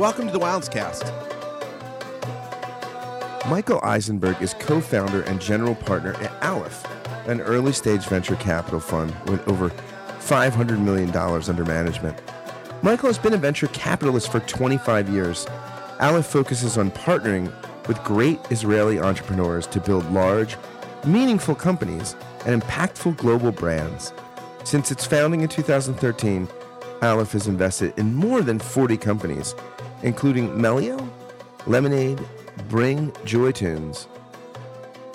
Welcome to the Wildscast. Michael Eisenberg is co founder and general partner at Aleph, an early stage venture capital fund with over $500 million under management. Michael has been a venture capitalist for 25 years. Aleph focuses on partnering with great Israeli entrepreneurs to build large, meaningful companies and impactful global brands. Since its founding in 2013, Aleph has invested in more than 40 companies, including Melio, Lemonade, Bringg, Joy Tunes,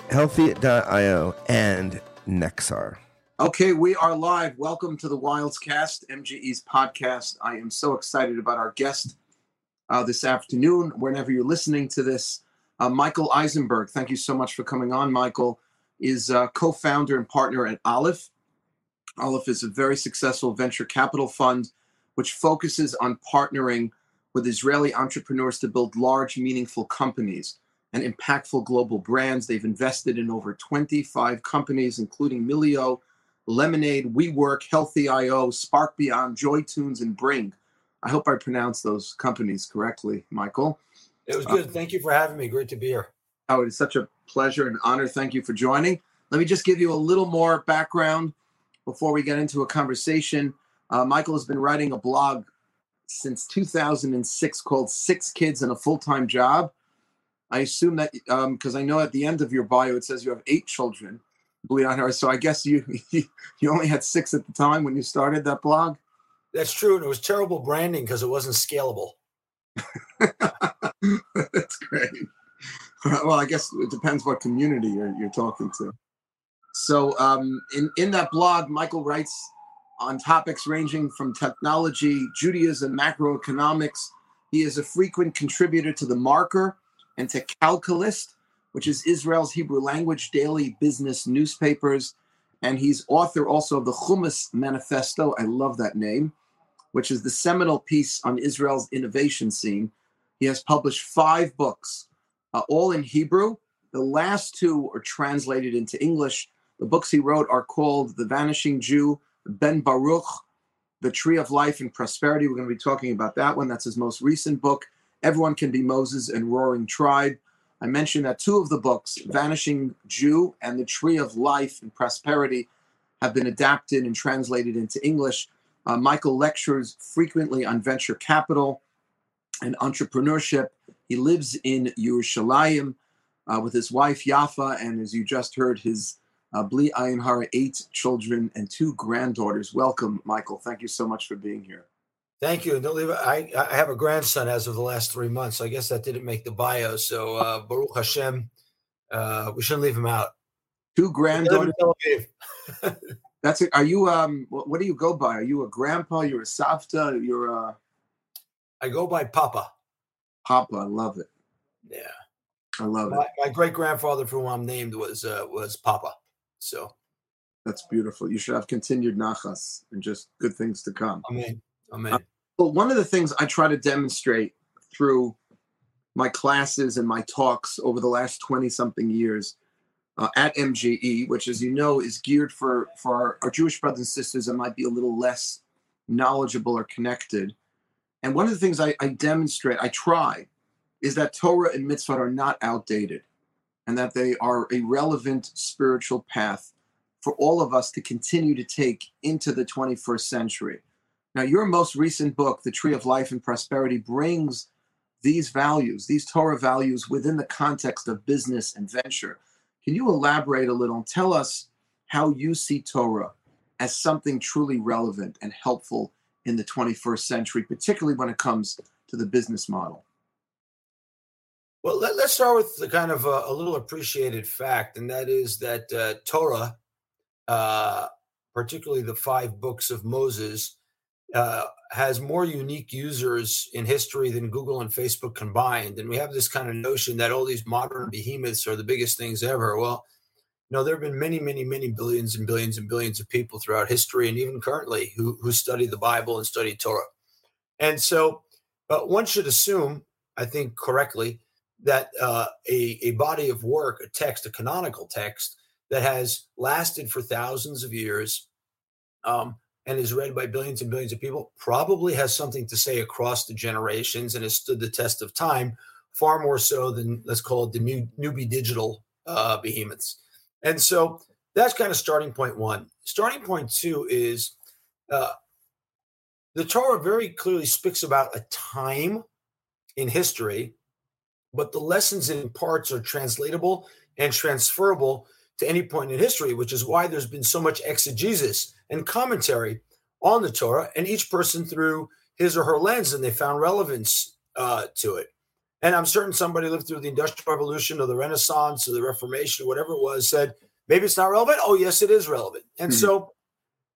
Healthy.io, and Nexar. Okay, we are live. Welcome to the Wilds Cast, MGE's podcast. I am so excited about our guest uh, this afternoon. Whenever you're listening to this, uh, Michael Eisenberg. Thank you so much for coming on. Michael is uh, co-founder and partner at Aleph. Aleph is a very successful venture capital fund which focuses on partnering with Israeli entrepreneurs to build large, meaningful companies and impactful global brands. They've invested in over 25 companies, including Melio, Lemonade, WeWork, Healthy.io, SparkBeyond, JoyTunes, and Bringg. I hope I pronounced those companies correctly, Michael. It was good. Uh, Thank you for having me. Great to be here. Oh, it's such a pleasure and honor. Thank you for joining. Let me just give you a little more background before we get into a conversation. Uh, Michael has been writing a blog since 2006 called Six Kids and a Full Time Job. I assume that because um, I know at the end of your bio it says you have eight children. Believe it or not, so I guess you you only had six at the time when you started that blog. That's true, and it was terrible branding because it wasn't scalable. That's great. Well, I guess it depends what community you're, you're talking to. So, um, in in that blog, Michael writes on topics ranging from technology, Judaism, macroeconomics. He is a frequent contributor to TheMarker and to Calcalist, which is Israel's Hebrew language daily business newspapers. And he's author also of the Hummus Manifesto. I love that name, which is the seminal piece on Israel's innovation scene. He has published five books, uh, all in Hebrew. The last two are translated into English. The books he wrote are called The Vanishing Jew Ben Baruch, The Tree of Life and Prosperity. We're going to be talking about that one. That's his most recent book. Everyone Can Be Moses and Roaring Tribe. I mentioned that two of the books, Vanishing Jew and The Tree of Life and Prosperity, have been adapted and translated into English. Uh, Michael lectures frequently on venture capital and entrepreneurship. He lives in Yerushalayim uh, with his wife Yafa, and as you just heard, his uh, Bli Ayin Hara, eight children and two granddaughters. Welcome, Michael. Thank you so much for being here. Thank you. Don't leave. I, I have a grandson as of the last three months. So I guess that didn't make the bio. So uh, Baruch Hashem, uh, we shouldn't leave him out. Two granddaughters. That's it. Are you um? What, do you go by? Are you a grandpa? You're a savta. You're a. I go by Papa. Papa, I love it. Yeah, I love my, it. My great grandfather, for whom I'm named, was uh, was Papa. So that's beautiful. You should have continued nachas and just good things to come. Amen. Amen. Uh, well, one of the things I try to demonstrate through my classes and my talks over the last 20 something years uh, at MGE, which, as you know, is geared for, for our, our Jewish brothers and sisters that might be a little less knowledgeable or connected. And one of the things I, I demonstrate, I try, is that Torah and mitzvah are not outdated and that they are a relevant spiritual path for all of us to continue to take into the 21st century. Now, your most recent book, The Tree of Life and Prosperity, brings these values, these Torah values, within the context of business and venture. Can you elaborate a little and tell us how you see Torah as something truly relevant and helpful in the 21st century, particularly when it comes to the business model? Well, let, us start with the kind of a, a, little appreciated fact, and that is that uh, Torah, uh, particularly the five books of Moses, uh, has more unique users in history than Google and Facebook combined. And we have this kind of notion that all these modern behemoths are the biggest things ever. Well, you know, there have been many, many, many billions and billions and billions of people throughout history and even currently who, who study the Bible and study Torah. And so one should assume, I think correctly, that uh, a, a body of work, a text, a canonical text that has lasted for thousands of years, um, and is read by billions and billions of people probably has something to say across the generations and has stood the test of time far more so than let's call it the new newbie digital uh, behemoths. And so that's kind of starting point one. Starting point two is uh, the Torah very clearly speaks about a time in history, but the lessons in parts are translatable and transferable to any point in history, which is why there's been so much exegesis and commentary on the Torah, and each person through his or her lens, and they found relevance uh, to it. And I'm certain somebody lived through the Industrial Revolution or the Renaissance or the Reformation or whatever it was, said, maybe it's not relevant. Oh, yes, it is relevant. And mm-hmm. so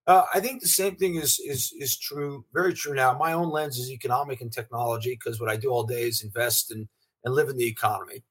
uh, I think the same thing is is is true, very true now. My own lens is economic and technology because what I do all day is invest and and live in the economy.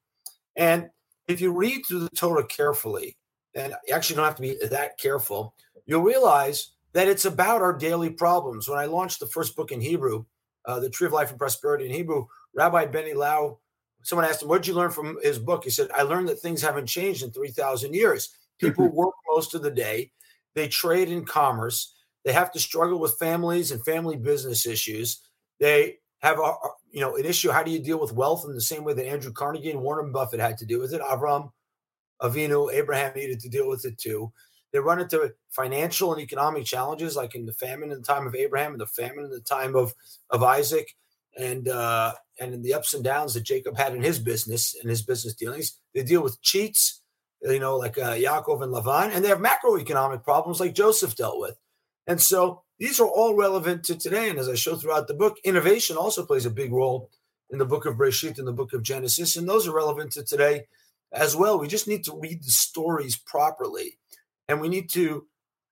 And if you read through the Torah carefully, and you actually don't have to be that careful, you'll realize that it's about our daily problems. When I launched the first book in Hebrew, uh, The Tree of Life and Prosperity in Hebrew, Rabbi Benny Lau, someone asked him, What did you learn from his book? He said, I learned that things haven't changed in 3,000 years. People work most of the day, they trade in commerce, they have to struggle with families and family business issues. They have a you know an issue. How do you deal with wealth in the same way that Andrew Carnegie and Warren Buffett had to deal with it? Avram Avinu, Abraham needed to deal with it too. They run into financial and economic challenges, like in the famine in the time of Abraham and the famine in the time of of Isaac, and uh, and in the ups and downs that Jacob had in his business and his business dealings. They deal with cheats, you know, like uh, Yaakov and Lavan, and they have macroeconomic problems like Joseph dealt with. And so these are all relevant to today. And as I show throughout the book, innovation also plays a big role in the book of Breshit and the book of Genesis, and those are relevant to today as well. We just need to read the stories properly, and we need to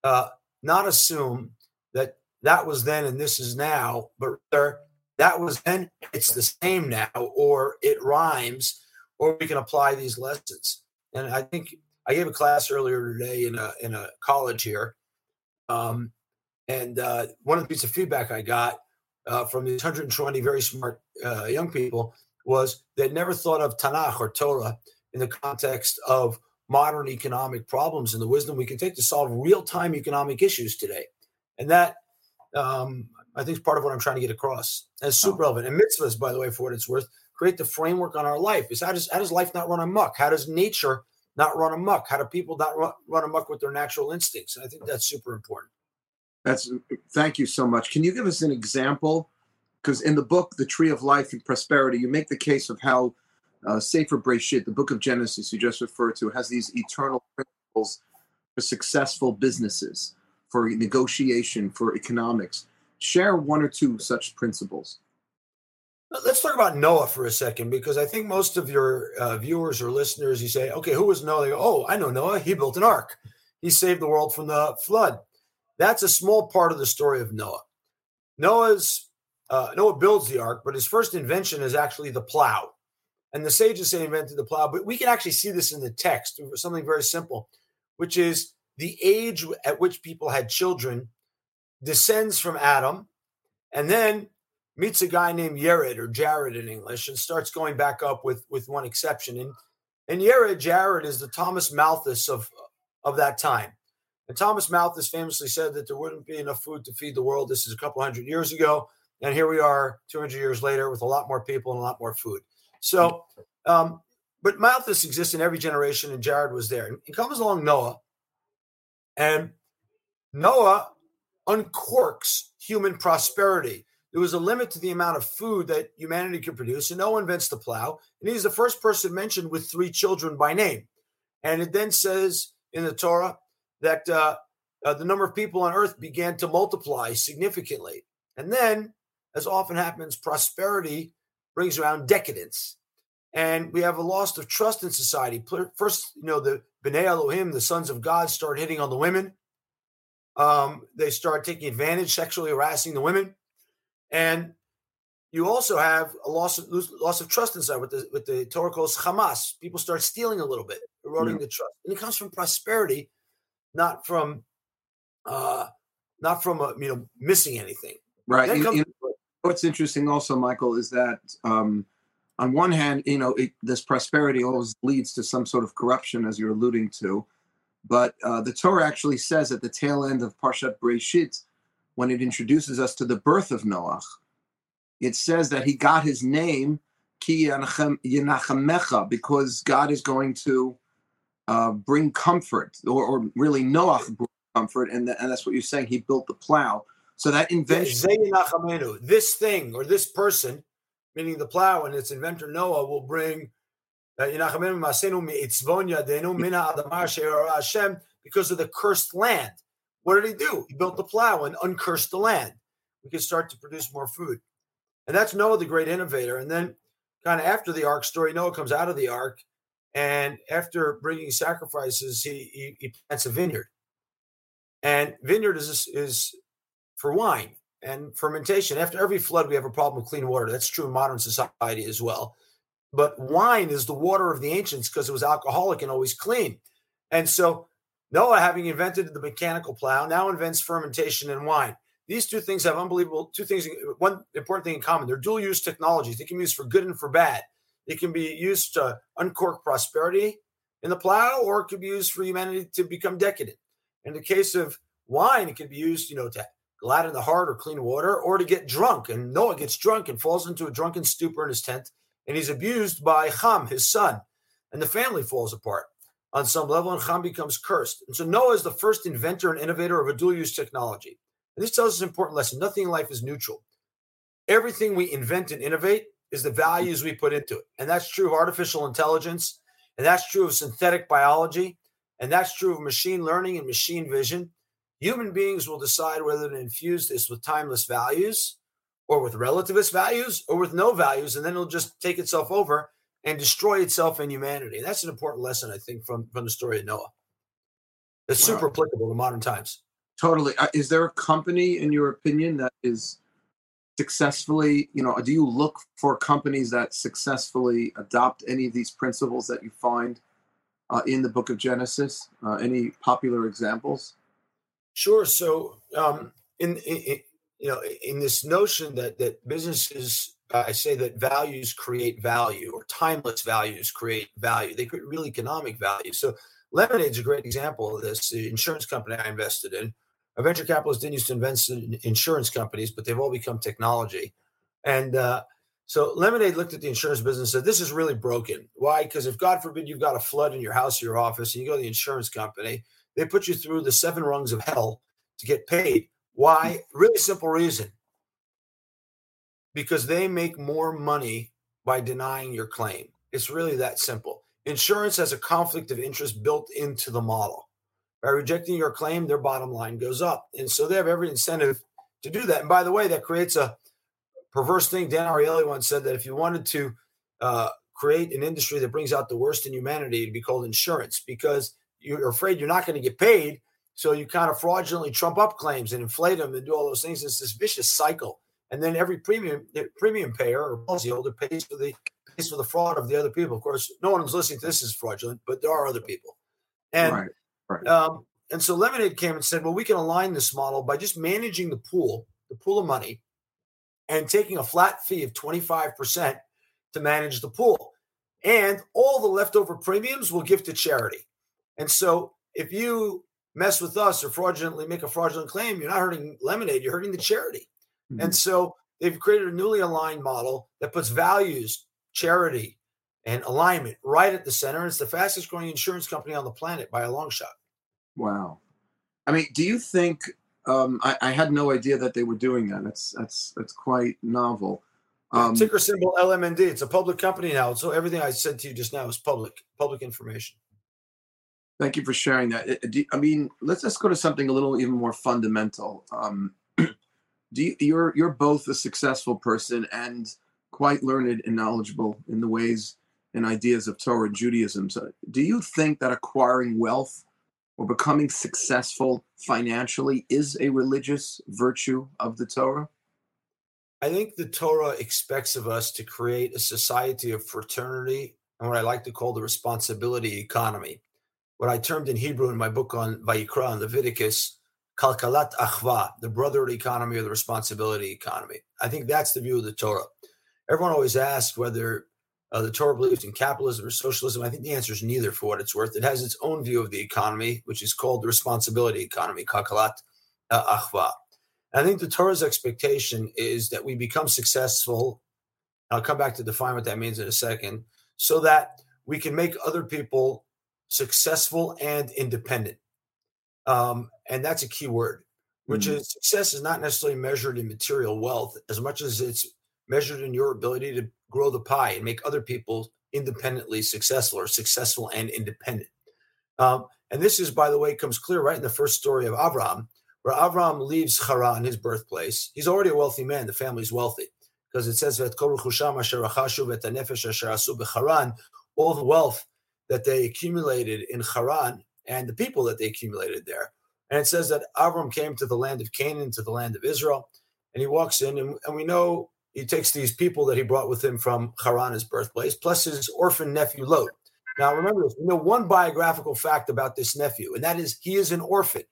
uh, not assume that that was then and this is now, but rather that was then, it's the same now, or it rhymes, or we can apply these lessons. And I think I gave a class earlier today in a in a college here, um, and uh, one of the pieces of feedback I got uh, from these 120 very smart uh, young people was they never thought of Tanakh or Torah in the context of modern economic problems and the wisdom we can take to solve real time economic issues today. And that, um, I think, is part of what I'm trying to get across. And it's super oh. relevant. And mitzvahs, by the way, for what it's worth, create the framework on our life. Is how does how does life not run amok? How does nature not run amok? How do people not run, run amok with their natural instincts? And I think that's super important. That's thank you so much. Can you give us an example? Because in the book, The Tree of Life and Prosperity, you make the case of how uh, Sefer Breshit, the book of Genesis you just referred to, has these eternal principles for successful businesses, for negotiation, for economics. Share one or two such principles. Let's talk about Noah for a second, because I think most of your uh, viewers or listeners, you say, okay, who was Noah? Go, oh, I know Noah. He built an ark. He saved the world from the flood. That's a small part of the story of Noah. Noah's uh, Noah builds the ark, but his first invention is actually the plow. And the sages say invented the plow, but we can actually see this in the text, something very simple, which is the age at which people had children descends from Adam and then meets a guy named Yared or Jared in English and starts going back up with, with one exception. And, and Yared, Jared is the Thomas Malthus of, of that time. And Thomas Malthus famously said that there wouldn't be enough food to feed the world. This is a couple hundred years ago. And here we are 200 years later with a lot more people and a lot more food. So, um, but Malthus exists in every generation, and Jared was there. And comes along Noah, and Noah uncorks human prosperity. There was a limit to the amount of food that humanity could produce, and Noah invents the plow. And he's the first person mentioned with three children by name. And it then says in the Torah that uh, uh, the number of people on earth began to multiply significantly. And then, as often happens, prosperity brings around decadence. And we have a loss of trust in society. First, you know, the B'nai Elohim, the sons of God, start hitting on the women. Um, they start taking advantage, sexually harassing the women. And you also have a loss of loss of trust inside with the with the Torah calls Hamas. People start stealing a little bit, eroding mm-hmm. the trust, and it comes from prosperity, not from uh, not from a, you know missing anything. Right. Comes- what's interesting also, Michael, is that um, on one hand, you know, it, this prosperity always leads to some sort of corruption, as you're alluding to. But uh, the Torah actually says at the tail end of Parshat Breshit when it introduces us to the birth of Noach, it says that he got his name Ki Yenachamecha because God is going to uh, bring comfort, or, or really Noach brought comfort, and, the, and that's what you're saying. He built the plow. So that invention. This thing or this person, meaning the plow and its inventor Noah, will bring uh, because of the cursed land. What did he do? He built the plow and uncursed the land. We could start to produce more food. And that's Noah, the great innovator. And then, kind of after the ark story, Noah comes out of the ark. And after bringing sacrifices, he, he, he plants a vineyard. And vineyard is, is for wine and fermentation. After every flood, we have a problem with clean water. That's true in modern society as well. But wine is the water of the ancients because it was alcoholic and always clean. And so Noah, having invented the mechanical plow, now invents fermentation and wine. These two things have unbelievable two things. One important thing in common: they're dual use technologies. They can be used for good and for bad. It can be used to uncork prosperity in the plow, or it could be used for humanity to become decadent. In the case of wine, it could be used, you know, to gladden the heart or clean water, or to get drunk. And Noah gets drunk and falls into a drunken stupor in his tent, and he's abused by Ham, his son, and the family falls apart on some level, and Ham becomes cursed. And so Noah is the first inventor and innovator of a dual use technology. And this tells us an important lesson nothing in life is neutral. Everything we invent and innovate is the values we put into it. And that's true of artificial intelligence, and that's true of synthetic biology, and that's true of machine learning and machine vision. Human beings will decide whether to infuse this with timeless values or with relativist values or with no values, and then it'll just take itself over and destroy itself and humanity. And that's an important lesson, I think, from, from the story of Noah. It's super applicable to modern times. Totally. Uh, is there a company, in your opinion, that is successfully, you know, do you look for companies that successfully adopt any of these principles that you find uh, in the book of Genesis? Uh, any popular examples? Sure. So, um, in, in, you know, in this notion that that businesses, uh, I say that values create value, or timeless values create value. They create real economic value. So, Lemonade's a great example of this. The insurance company I invested in a venture capitalist didn't used to invest in insurance companies, but they've all become technology. And uh, so Lemonade looked at the insurance business and said, This is really broken. Why? Because if God forbid you've got a flood in your house or your office and you go to the insurance company, they put you through the seven rungs of hell to get paid. Why? Really simple reason. Because they make more money by denying your claim. It's really that simple. Insurance has a conflict of interest built into the model. By rejecting your claim, their bottom line goes up. And so they have every incentive to do that. And by the way, that creates a perverse thing. Dan Ariely once said that if you wanted to uh, create an industry that brings out the worst in humanity, it'd be called insurance because you're afraid you're not going to get paid. So you kind of fraudulently trump up claims and inflate them and do all those things. It's this vicious cycle. And then every premium premium payer or policyholder pays for the pays for the fraud of the other people. Of course, no one who's listening to this is fraudulent, but there are other people. And right. Right. Um, and so Lemonade came and said, well, we can align this model by just managing the pool, the pool of money, and taking a flat fee of 25% to manage the pool. And all the leftover premiums we'll give to charity. And so if you mess with us or fraudulently make a fraudulent claim, you're not hurting Lemonade, you're hurting the charity. Mm-hmm. And so they've created a newly aligned model that puts values, charity, and alignment right at the center. It's the fastest growing insurance company on the planet by a long shot. Wow. I mean, do you think um, I, I, had no idea that they were doing that. That's that's that's quite novel. Um, ticker symbol LMND. It's a public company now, so everything I said to you just now is public public information. Thank you for sharing that. I mean, let's just go to something a little even more fundamental. Um, do you, you're you're both a successful person and quite learned and knowledgeable in the ways and ideas of Torah Judaism. So do you think that acquiring wealth or becoming successful financially is a religious virtue of the Torah? I think the Torah expects of us to create a society of fraternity and what I like to call the responsibility economy. What I termed in Hebrew in my book on Vayikra and Leviticus, Kalkalat Achva, the brotherhood economy or the responsibility economy. I think that's the view of the Torah. Everyone always asks whether uh, the Torah believes in capitalism or socialism. I think the answer is neither for what it's worth. It has its own view of the economy, which is called the responsibility economy, kalkalat uh, achva. I think the Torah's expectation is that we become successful. I'll come back to define what that means in a second, so that we can make other people successful and independent. Um, and that's a key word, which mm-hmm. is success is not necessarily measured in material wealth as much as it's measured in your ability to grow the pie and make other people independently successful or successful and independent. Um, and this is, by the way, comes clear right in the first story of Avram, where Avram leaves Haran, his birthplace. He's already a wealthy man. The family's wealthy because it says that all the wealth that they accumulated in Haran and the people that they accumulated there. And it says that Avram came to the land of Canaan, to the land of Israel, and he walks in, and, and we know he takes these people that he brought with him from Haran, his birthplace, plus his orphan nephew Lot. Now, remember this: we know one biographical fact about this nephew, and that is he is an orphan.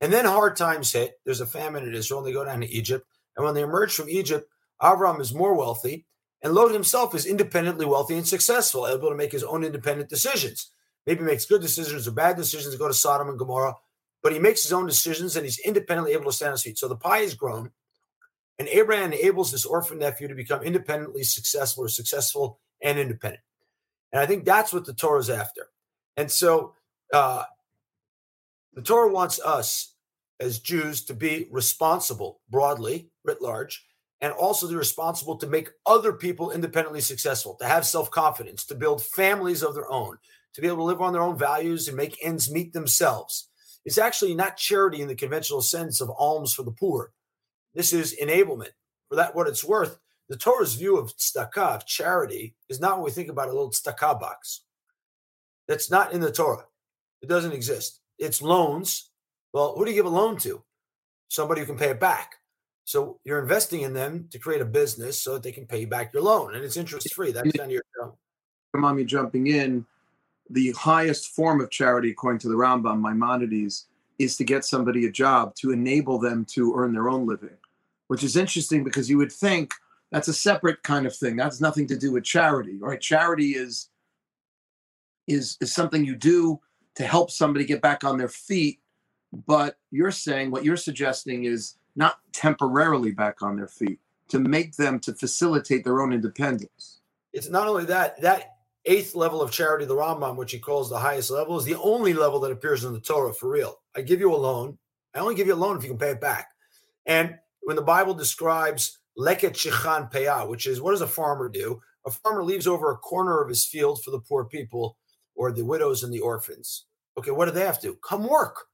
And then hard times hit. There's a famine in Israel, and they go down to Egypt. And when they emerge from Egypt, Avram is more wealthy, and Lot himself is independently wealthy and successful, able to make his own independent decisions. Maybe makes good decisions or bad decisions to go to Sodom and Gomorrah, but he makes his own decisions and he's independently able to stand on his feet. So the pie has grown, and Abraham enables this orphan nephew to become independently successful or successful and independent. And I think that's what the Torah is after. And so uh, the Torah wants us as Jews to be responsible broadly, writ large, and also to be responsible to make other people independently successful, to have self confidence, to build families of their own, to be able to live on their own values and make ends meet themselves. It's actually not charity in the conventional sense of alms for the poor. This is enablement. For that, what it's worth, the Torah's view of tzedakah, of charity, is not what we think about a little tzedakah box. That's not in the Torah. It doesn't exist. It's loans. Well, who do you give a loan to? Somebody who can pay it back. So you're investing in them to create a business so that they can pay you back your loan, and it's interest free. That's kind of your show. Mommy jumping in. The highest form of charity, according to the Rambam, Maimonides, is to get somebody a job to enable them to earn their own living, which is interesting because you would think that's a separate kind of thing. That's nothing to do with charity, right? Charity is is is something you do to help somebody get back on their feet. But you're saying what you're suggesting is not temporarily back on their feet, to make them to facilitate their own independence. It's not only that, that eighth level of charity, the Rambam, which he calls the highest level, is the only level that appears in the Torah for real. I give you a loan. I only give you a loan if you can pay it back. And when the Bible describes leket shichan payah, which is what does a farmer do? A farmer leaves over a corner of his field for the poor people or the widows and the orphans. Okay, what do they have to? do? Come work.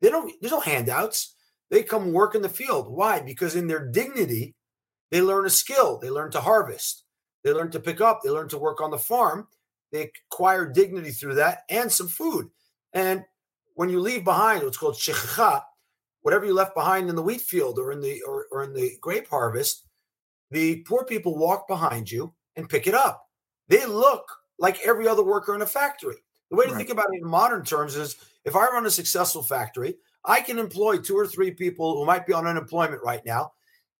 They don't. There's no handouts. They come work in the field. Why? Because in their dignity, they learn a skill. They learn to harvest. They learn to pick up. They learn to work on the farm. They acquire dignity through that and some food. And when you leave behind what's called shechicha, whatever you left behind in the wheat field or in the or, or in the grape harvest, the poor people walk behind you and pick it up. They look like every other worker in a factory. The way to right. think about it in modern terms is if I run a successful factory, I can employ two or three people who might be on unemployment right now,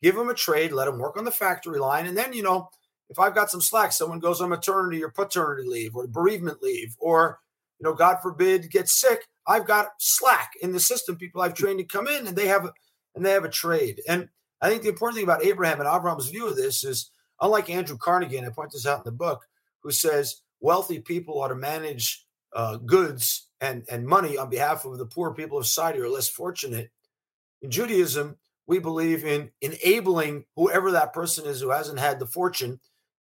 give them a trade, let them work on the factory line. And then, you know, if I've got some slack, someone goes on maternity or paternity leave or bereavement leave, or, you know, God forbid, gets sick, I've got slack in the system. People I've trained to come in and they have a, and they have a trade. And I think the important thing about Abraham and Avram's view of this is unlike Andrew Carnegie, and I point this out in the book, who says wealthy people ought to manage uh, goods and, and money on behalf of the poor people of society are less fortunate. In Judaism, we believe in enabling whoever that person is who hasn't had the fortune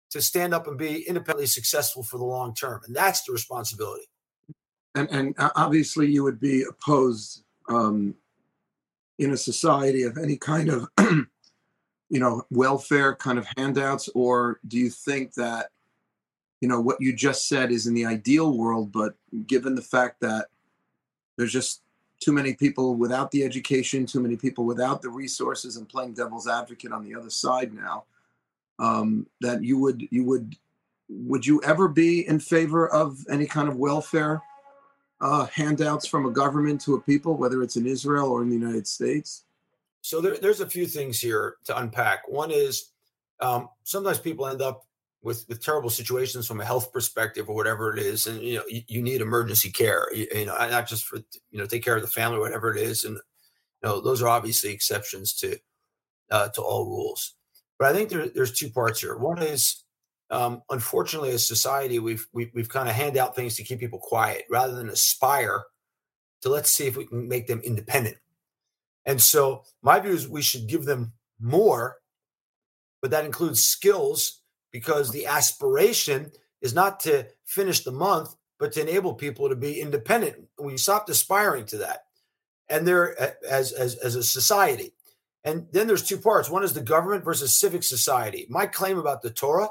to stand up and be independently successful for the long term. And that's the responsibility. And, and obviously, you would be opposed um, in a society of any kind of, you know, welfare kind of handouts, or do you think that you know what you just said is in the ideal world but given the fact that there's just too many people without the education too many people without the resources and playing devil's advocate on the other side now um, that you would you would would you ever be in favor of any kind of welfare uh, handouts from a government to a people whether it's in israel or in the united states so there, there's a few things here to unpack one is um, sometimes people end up with with terrible situations from a health perspective or whatever it is and you know you, you need emergency care you, you, know not just for you know take care of the family whatever it is and You know, those are obviously exceptions to uh, to all rules. But I think there, there's two parts here. One is, um, unfortunately, as society, we've we've, we've kind of hand out things to keep people quiet rather than aspire to let's see if we can make them independent. And so, my view is we should give them more, but that includes skills because the aspiration is not to finish the month, but to enable people to be independent. We stopped aspiring to that, and they're as as as a society. And then there's two parts. One is the government versus civic society. My claim about the Torah,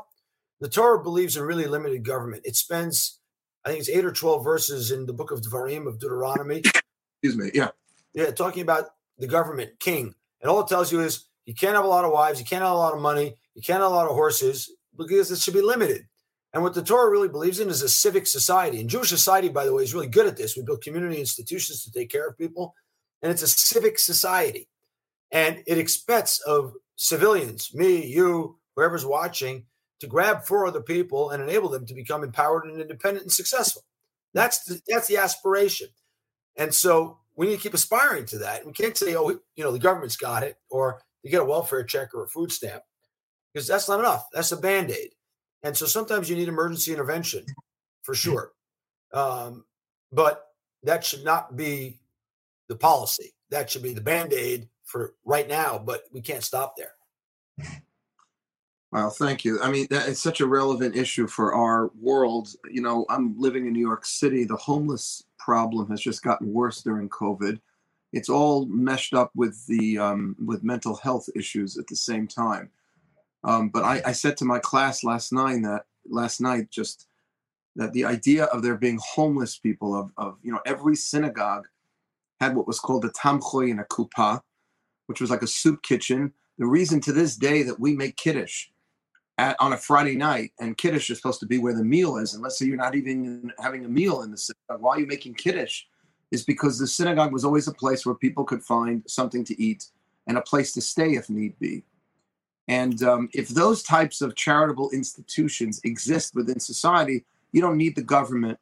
the Torah believes in really limited government. It spends, I think it's eight or twelve verses in the book of Devarim of Deuteronomy. Excuse me. Yeah. Yeah, talking about the government, king, and all it tells you is you can't have a lot of wives, you can't have a lot of money, you can't have a lot of horses because it should be limited. And what the Torah really believes in is a civic society. And Jewish society, by the way, is really good at this. We build community institutions to take care of people, and it's a civic society. And it expects of civilians, me, you, whoever's watching, to grab four other people and enable them to become empowered and independent and successful. That's the, that's the aspiration. And so we need to keep aspiring to that. We can't say, oh, you know, the government's got it, or you get a welfare check or a food stamp, because that's not enough. That's a band aid. And so sometimes you need emergency intervention for sure. Um, but that should not be the policy. That should be the band aid for right now, but we can't stop there. Well, thank you. I mean, that, it's such a relevant issue for our world. You know, I'm living in New York City. The homeless problem has just gotten worse during COVID. It's all meshed up with the um, with mental health issues at the same time. Um, but I, I said to my class last night that last night just that the idea of there being homeless people of, of you know every synagogue had what was called a tamchoy and a kupa, which was like a soup kitchen. The reason to this day that we make kiddush at, on a Friday night, and kiddush is supposed to be where the meal is, and let's say you're not even having a meal in the synagogue, why are you making kiddush? Is because the synagogue was always a place where people could find something to eat and a place to stay if need be. And um, if those types of charitable institutions exist within society, you don't need the government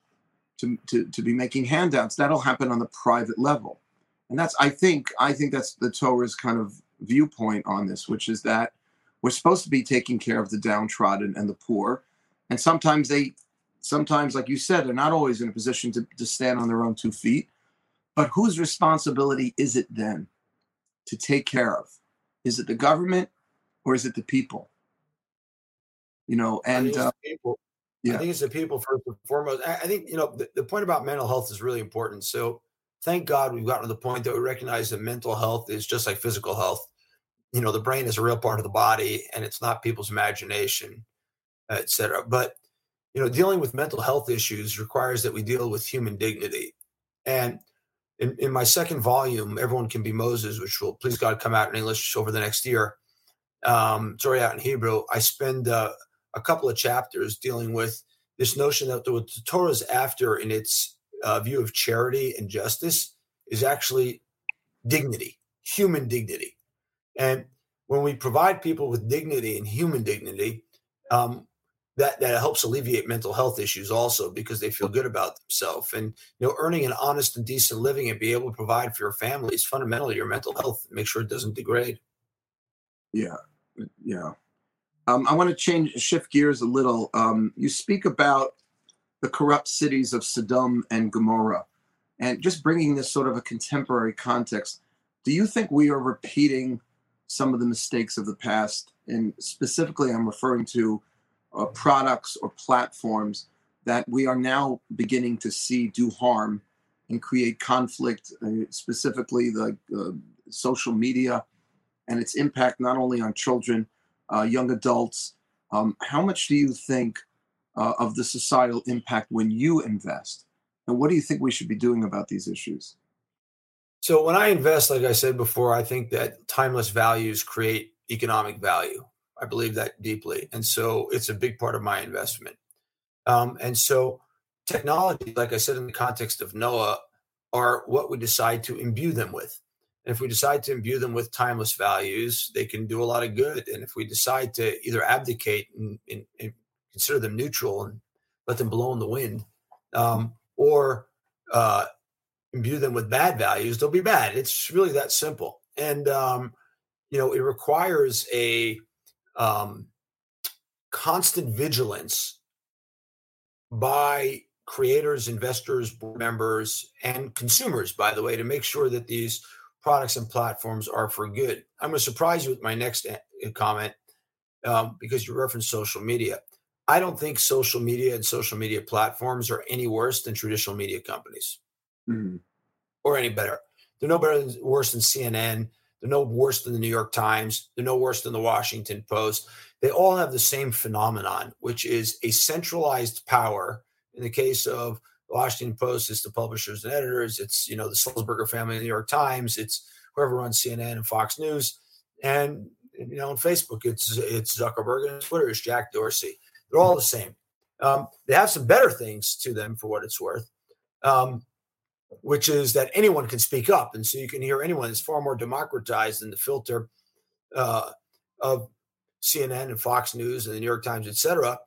to, to, to be making handouts. That'll happen on the private level. And that's, I think, I think that's the Torah's kind of viewpoint on this, which is that we're supposed to be taking care of the downtrodden and the poor. And sometimes they, sometimes, like you said, they're not always in a position to, to stand on their own two feet. But whose responsibility is it then to take care of? Is it the government or is it the people? You know, and uh, people. Yeah. I think it's the people first and foremost. I think you know the, the point about mental health is really important. So thank God we've gotten to the point that we recognize that mental health is just like physical health. You know, the brain is a real part of the body, and it's not people's imagination, et cetera. But you know, dealing with mental health issues requires that we deal with human dignity. And in, in my second volume, Everyone Can Be Moses, which will please God come out in English over the next year, um, sorry, out in Hebrew, I spend uh, a couple of chapters dealing with this notion that what the Torah is after in its uh, view of charity and justice is actually dignity, human dignity. And when we provide people with dignity and human dignity, um, that that helps alleviate mental health issues also because they feel good about themselves and you know earning an honest and decent living and be able to provide for your family is fundamentally your mental health make sure it doesn't degrade yeah yeah. Um, I want to change, shift gears a little. Um, you speak about the corrupt cities of Sodom and Gomorrah, and just bringing this sort of a contemporary context. Do you think we are repeating some of the mistakes of the past? And specifically, I'm referring to uh, products or platforms that we are now beginning to see do harm and create conflict, uh, specifically the uh, social media and its impact not only on children, uh, young adults. Um, how much do you think uh, of the societal impact when you invest? And what do you think we should be doing about these issues? So, when I invest, like I said before, I think that timeless values create economic value. I believe that deeply. And so, it's a big part of my investment. Um, and so, technology, like I said, in the context of Noah, are what we decide to imbue them with. And if we decide to imbue them with timeless values, they can do a lot of good. And if we decide to either abdicate and, and, and consider them neutral and let them blow in the wind, um, or uh, imbue them with bad values, they'll be bad. It's really that simple. And um, you know, it requires a um, constant vigilance by creators, investors, board members, and consumers, by the way, to make sure that these products and platforms are for good. I'm going to surprise you with my next comment um, because you referenced social media. I don't think social media and social media platforms are any worse than traditional media companies mm-hmm. or any better. They're no better than worse than CNN. They're no worse than the New York Times. They're no worse than the Washington Post. They all have the same phenomenon, which is a centralized power. In the case of the Washington Post, it's the publishers and editors. It's you know the Sulzberger family the New York Times. It's whoever runs CNN and Fox News. And you know on Facebook, it's it's Zuckerberg and Twitter is Jack Dorsey. They're all the same. Um, they have some better things to them for what it's worth. Um, which is that anyone can speak up, and so you can hear anyone. It's far more democratized than the filter uh, of CNN and Fox News and the New York Times, et cetera.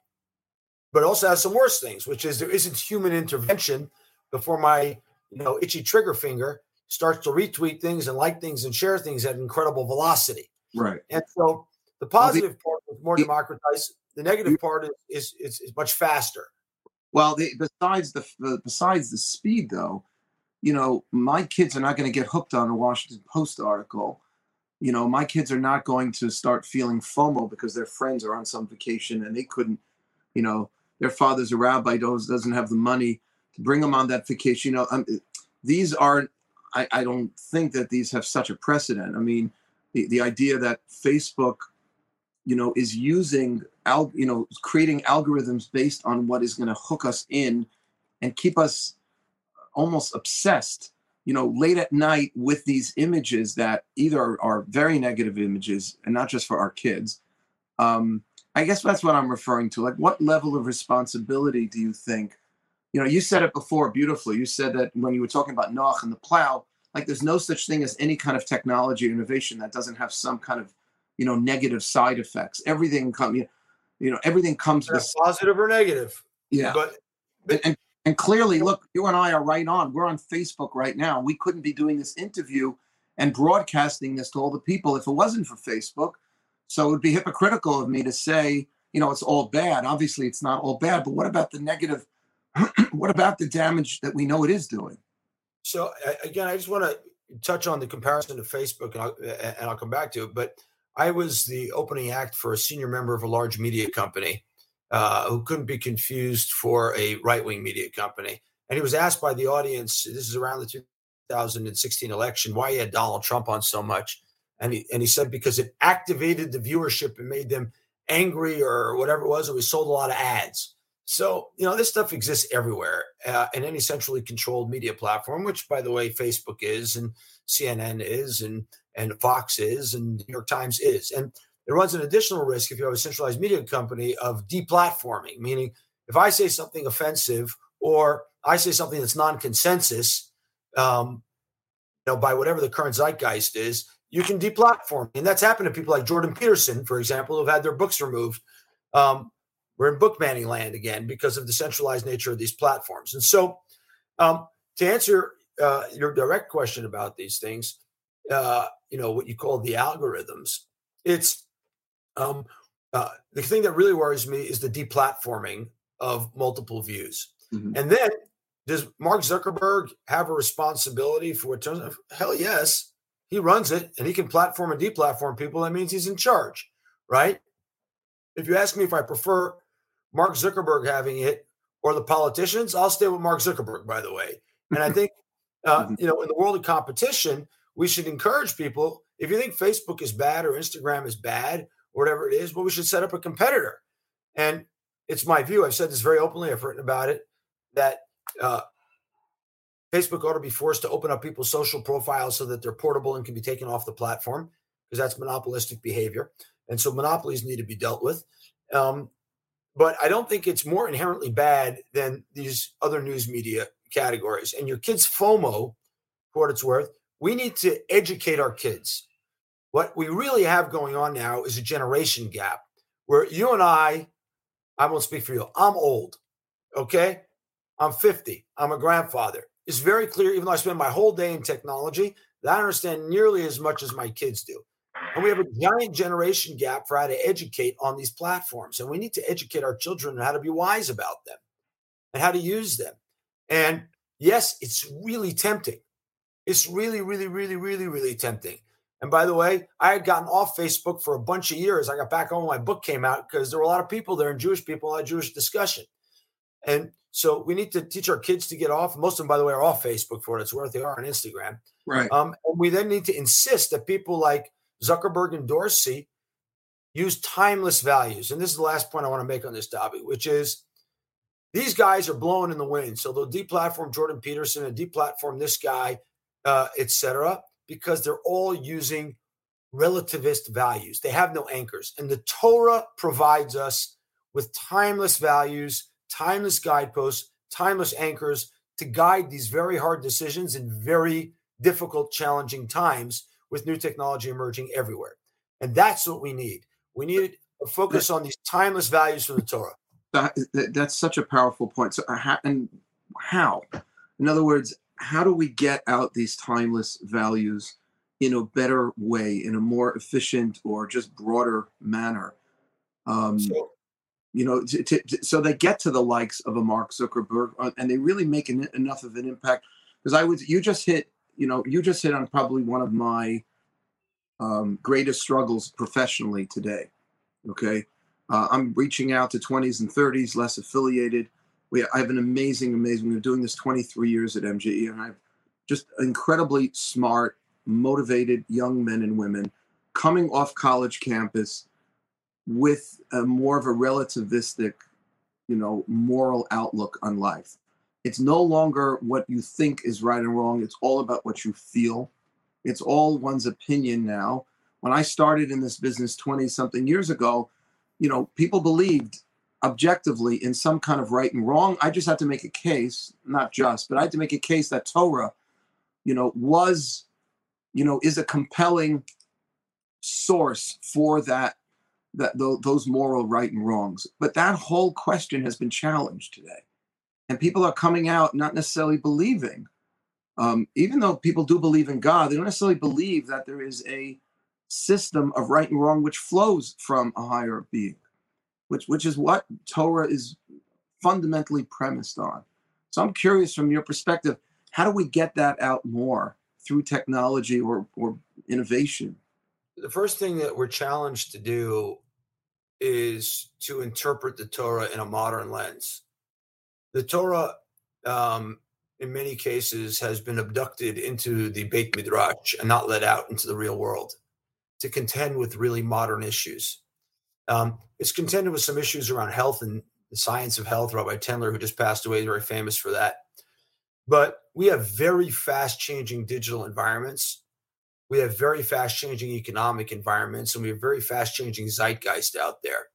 But also has some worse things, which is there isn't human intervention before my you know itchy trigger finger starts to retweet things and like things and share things at incredible velocity. Right. And so the positive well, the, part is more democratized. The negative part is, is, is, is much faster. Well, the, besides the, the besides the speed, though, you know, my kids are not going to get hooked on a Washington Post article. You know, my kids are not going to start feeling FOMO because their friends are on some vacation and they couldn't, you know, their father's a rabbi, does, doesn't have the money to bring them on that vacation. You know, um, these aren't, I, I don't think that these have such a precedent. I mean, the, the idea that Facebook, you know, is using, al, you know, creating algorithms based on what is going to hook us in and keep us almost obsessed you know late at night with these images that either are, are very negative images and not just for our kids. Um, i guess that's what i'm referring to. Like what level of responsibility do you think you know you said it before beautifully. You said that when you were talking about Noach and the plow like there's no such thing as any kind of technology innovation that doesn't have some kind of you know negative side effects. Everything come you know everything comes with positive or negative. Yeah. But, but and, and clearly, look, you and I are right on. We're on Facebook right now. We couldn't be doing this interview and broadcasting this to all the people if it wasn't for Facebook. So it would be hypocritical of me to say, you know, it's all bad. Obviously, it's not all bad. But what about the negative? what about the damage that we know it is doing? So again, I just want to touch on the comparison to Facebook, and I'll, and I'll come back to it. But I was the opening act for a senior member of a large media company uh, who couldn't be confused for a right wing media company. And he was asked by the audience, this is around the 2016 election, why he had Donald Trump on so much. And he, and he said, because it activated the viewership and made them angry or whatever it was, and we sold a lot of ads. So, you know, this stuff exists everywhere uh, in any centrally controlled media platform, which, by the way, Facebook is and CNN is and, and Fox is and New York Times is. And it runs an additional risk if you have a centralized media company of deplatforming, meaning if I say something offensive or I say something that's non-consensus, um, you know, by whatever the current zeitgeist is, you can deplatform, and that's happened to people like Jordan Peterson, for example, who've had their books removed. Um, we're in book banning land again because of the centralized nature of these platforms. And so, um, to answer uh, your direct question about these things, uh, you know, what you call the algorithms, it's um, uh, the thing that really worries me is the deplatforming of multiple views. Mm-hmm. And then does Mark Zuckerberg have a responsibility for what turns out? Hell yes. He runs it and he can platform and deplatform people. That means he's in charge, right? If you ask me if I prefer Mark Zuckerberg having it or the politicians, I'll stay with Mark Zuckerberg, by the way. And I think, uh, mm-hmm. you know, in the world of competition, we should encourage people. If you think Facebook is bad or Instagram is bad whatever it is, but we should set up a competitor. And it's my view. I've said this very openly. I've written about it that uh, Facebook ought to be forced to open up people's social profiles so that they're portable and can be taken off the platform because that's monopolistic behavior. And so monopolies need to be dealt with. Um, but I don't think it's more inherently bad than these other news media categories. And your kids' FOMO, for what it's worth, we need to educate our kids what we really have going on now is a generation gap where you and I, I won't speak for you, I'm old, okay? I'm 50, I'm a grandfather. It's very clear, even though I spend my whole day in technology, that I understand nearly as much as my kids do. And we have a giant generation gap for how to educate on these platforms. And we need to educate our children on how to be wise about them and how to use them. And yes, it's really tempting. It's really, really, really, really, really tempting. And by the way, I had gotten off Facebook for a bunch of years. I got back on when my book came out because there were a lot of people there and Jewish people, a lot of Jewish discussion. And so we need to teach our kids to get off. Most of them, by the way, are off Facebook for what it's worth. They are on Instagram. Right. Um, and we then need to insist that people like Zuckerberg and Dorsey use timeless values. And this is the last point I want to make on this topic, which is these guys are blowing in the wind. So they'll deplatform Jordan Peterson and deplatform this guy, uh, etc because they're all using relativist values. They have no anchors. And the Torah provides us with timeless values, timeless guideposts, timeless anchors to guide these very hard decisions in very difficult, challenging times with new technology emerging everywhere. And that's what we need. We need a focus on these timeless values from the Torah. That, that's such a powerful point. So, uh, and how? In other words, how do we get out these timeless values in a better way, in a more efficient or just broader manner? Um, so, you know, to, to, so they get to the likes of a Mark Zuckerberg, uh, and they really make an, enough of an impact. Because I would, you just hit, you know, you just hit on probably one of my um, greatest struggles professionally today. Okay, uh, I'm reaching out to 20s and 30s, less affiliated we I have an amazing, amazing. We're doing this 23 years at MJE, and I have just incredibly smart, motivated young men and women coming off college campus with more of a relativistic, you know, moral outlook on life. It's no longer what you think is right and wrong. It's all about what you feel. It's all one's opinion now. When I started in this business 20 something years ago, you know, people believed objectively in some kind of right and wrong. I just had to make a case, not just, but I had to make a case that Torah, you know, was, you know, is a compelling source for that that those moral right and wrongs. But that whole question has been challenged today, and people are coming out not necessarily believing. Um, even though people do believe in God, they don't necessarily believe that there is a system of right and wrong which flows from a higher being which which is what Torah is fundamentally premised on. So I'm curious from your perspective, how do we get that out more through technology or or innovation? The first thing that we're challenged to do is to interpret the Torah in a modern lens. The Torah, um, in many cases, has been abducted into the Beit Midrash and not let out into the real world to contend with really modern issues. Um, it's contended with some issues around health and the science of health. Rabbi Tendler, who just passed away, is very famous for that. But we have very fast changing digital environments. We have very fast changing economic environments, and we have very fast changing zeitgeist out there.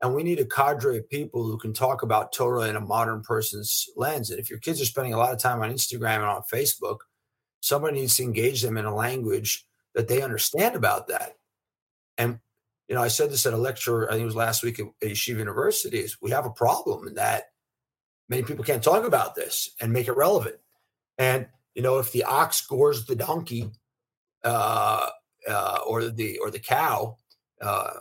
And we need a cadre of people who can talk about Torah in a modern person's lens. And if your kids are spending a lot of time on Instagram and on Facebook, somebody needs to engage them in a language that they understand about that. And you know, I said this at a lecture, I think it was last week at Yeshiva University, is we have a problem in that many people can't talk about this and make it relevant. And, you know, if the ox gores the donkey uh, uh, or the or the cow, uh,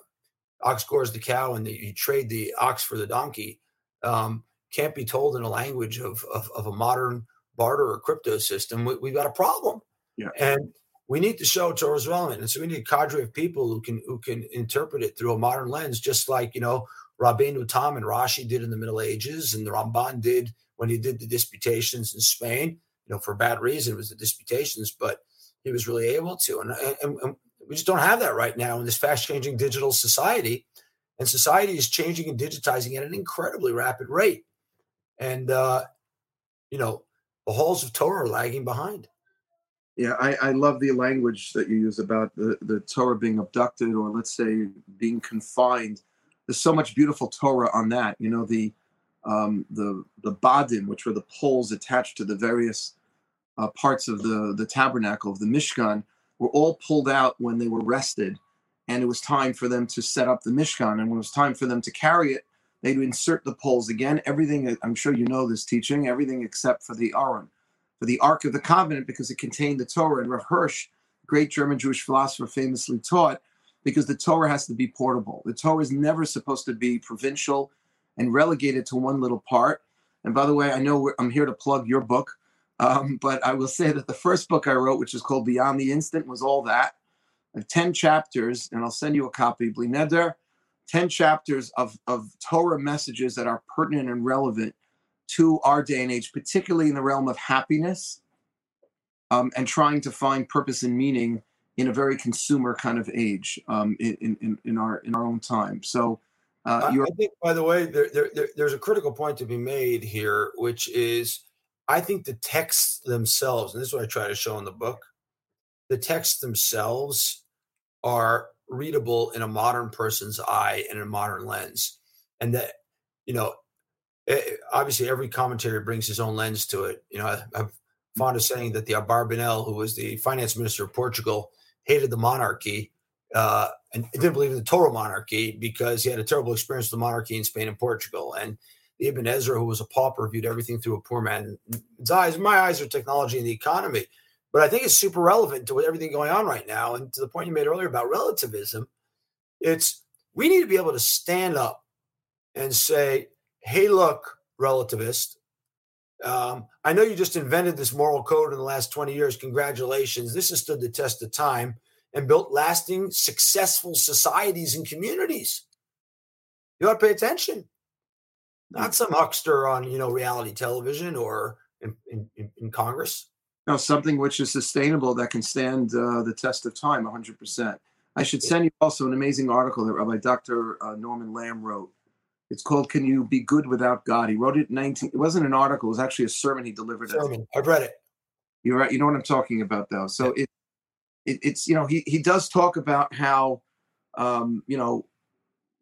ox gores the cow and the, you trade the ox for the donkey, um, can't be told in a language of, of, of a modern barter or crypto system, we, have got a problem. Yeah. And we need to show Torah's relevant. And so we need a cadre of people who can who can interpret it through a modern lens, just like, you know, Rabbeinu Tam and Rashi did in the Middle Ages and the Ramban did when he did the disputations in Spain. You know, for bad reason, it was the disputations, but he was really able to. And, and, and we just don't have that right now in this fast changing digital society. And society is changing and digitizing at an incredibly rapid rate. And, uh, you know, the halls of Torah are lagging behind. Yeah, I, I love the language that you use about the, the Torah being abducted or let's say being confined. There's so much beautiful Torah on that. You know, the um, the the badim, which were the poles attached to the various uh, parts of the, the tabernacle of the Mishkan, were all pulled out when they were rested. And it was time for them to set up the Mishkan. And when it was time for them to carry it, they'd insert the poles again. Everything, I'm sure you know this teaching, everything except for the Aron for the Ark of the Covenant because it contained the Torah. And Rav Hirsch, great German Jewish philosopher, famously taught because the Torah has to be portable. The Torah is never supposed to be provincial and relegated to one little part. And by the way, I know I'm here to plug your book, um, but I will say that the first book I wrote, which is called Beyond the Instant, was all that. I have 10 chapters, and I'll send you a copy, Bli Neder, 10 chapters of, of Torah messages that are pertinent and relevant to our day and age, particularly in the realm of happiness um, and trying to find purpose and meaning in a very consumer kind of age um, in, in, in our in our own time. So, uh, I think, by the way, there, there, there, there's a critical point to be made here, which is I think the texts themselves, and this is what I try to show in the book, the texts themselves are readable in a modern person's eye and a modern lens, and that you know, it, eh, obviously every commentary brings his own lens to it. You know, I, I'm fond of saying that the Abarbanel, who was the finance minister of Portugal, hated the monarchy uh, and didn't believe in the total monarchy because he had a terrible experience with the monarchy in Spain and Portugal. And Ibn Ezra, who was a pauper, viewed everything through a poor man's eyes. My eyes are technology and the economy. But I think it's super relevant to what everything going on right now. And to the point you made earlier about relativism, it's we need to be able to stand up and say, hey, look, relativist, um, I know you just invented this moral code in the last 20 years. Congratulations. This has stood the test of time and built lasting, successful societies and communities. You ought to pay attention. Not some huckster on, you know, reality television or in, in, in Congress. No, something which is sustainable that can stand uh, the test of time 100%. I should send you also an amazing article that Rabbi Dr. Uh, Norman Lamm wrote it's called "Can You Be Good Without God." He wrote it in 19. It wasn't an article; it was actually a sermon he delivered. Sermon. I've read it. You're right. You know what I'm talking about, though. So yeah. it, it, it's you know he he does talk about how um, you know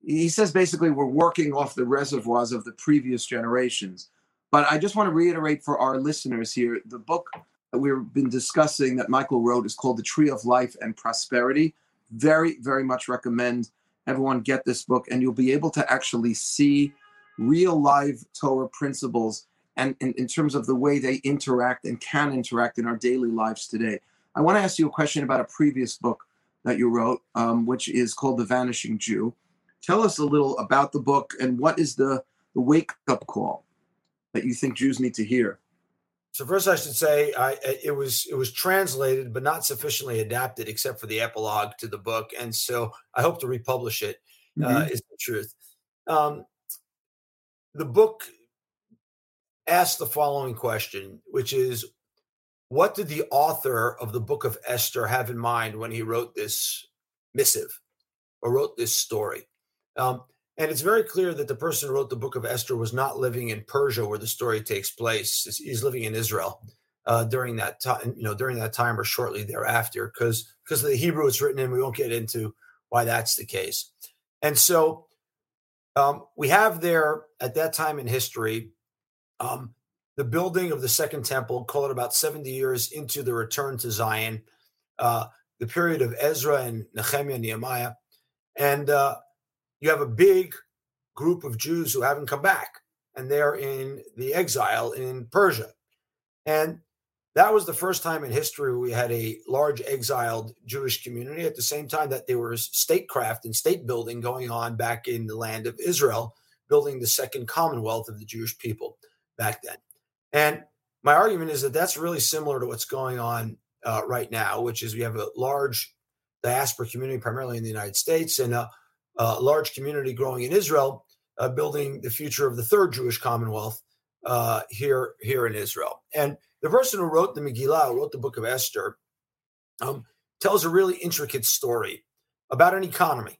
he says basically we're working off the reservoirs of the previous generations. But I just want to reiterate for our listeners here the book that we've been discussing that Michael wrote is called The Tree of Life and Prosperity. Very, very much recommend everyone get this book and you'll be able to actually see real live Torah principles and in, terms of the way they interact and can interact in our daily lives today. I want to ask you a question about a previous book that you wrote, um, which is called The Vanishing Jew. Tell us a little about the book and what is the, the wake up call that you think Jews need to hear? So first, I should say I, it was it was translated, but not sufficiently adapted, except for the epilogue to the book. And so I hope to republish it. Uh, mm-hmm. Uh, is the truth. Um, the book asks the following question, which is, what did the author of the Book of Esther have in mind when he wrote this missive or wrote this story? Um, and it's very clear that the person who wrote the book of Esther was not living in Persia where the story takes place. He's living in Israel uh, during that time, you know, during that time or shortly thereafter, because because of the Hebrew it's written in. We won't get into why that's the case. And so um, we have there at that time in history um, the building of the second temple, call it about 70 years into the return to Zion, uh, the period of Ezra and Nehemiah Nehemiah. And uh, you have a big group of Jews who haven't come back, and they're in the exile in Persia. And that was the first time in history we had a large exiled Jewish community at the same time that there was statecraft and state building going on back in the land of Israel, building the second commonwealth of the Jewish people back then. And my argument is that that's really similar to what's going on uh, right now, which is we have a large diaspora community, primarily in the United States, and a large community growing in Israel, uh, building the future of the third Jewish Commonwealth uh, here here in Israel. And the person who wrote the Megillah, wrote the Book of Esther, um, tells a really intricate story about an economy,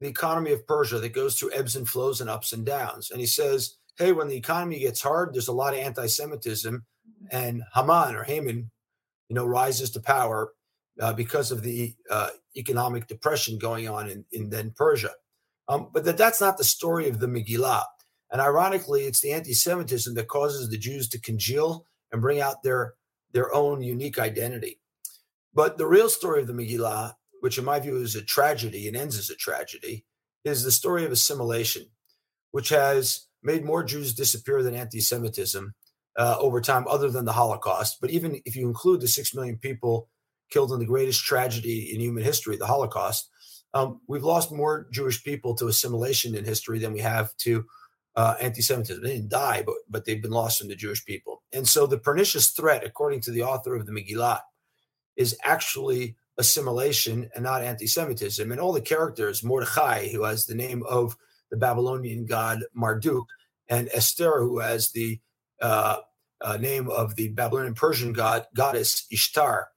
the economy of Persia that goes through ebbs and flows and ups and downs. And he says, "Hey, when the economy gets hard, there's a lot of anti-Semitism, and Haman or Haman, you know, rises to power." Uh, because of the uh, economic depression going on in, in then Persia. Um, but that, that's not the story of the Megillah. And ironically, it's the anti Semitism that causes the Jews to congeal and bring out their, their own unique identity. But the real story of the Megillah, which in my view is a tragedy and ends as a tragedy, is the story of assimilation, which has made more Jews disappear than anti Semitism uh, over time, other than the Holocaust. But even if you include the six million people killed in the greatest tragedy in human history, the Holocaust, um, we've lost more Jewish people to assimilation in history than we have to uh, anti-Semitism. They didn't die, but but they've been lost from the Jewish people. And so the pernicious threat, according to the author of the Megillah, is actually assimilation and not anti-Semitism. And all the characters, Mordechai, who has the name of the Babylonian god Marduk, and Esther, who has the uh, uh, name of the Babylonian Persian god goddess Ishtar,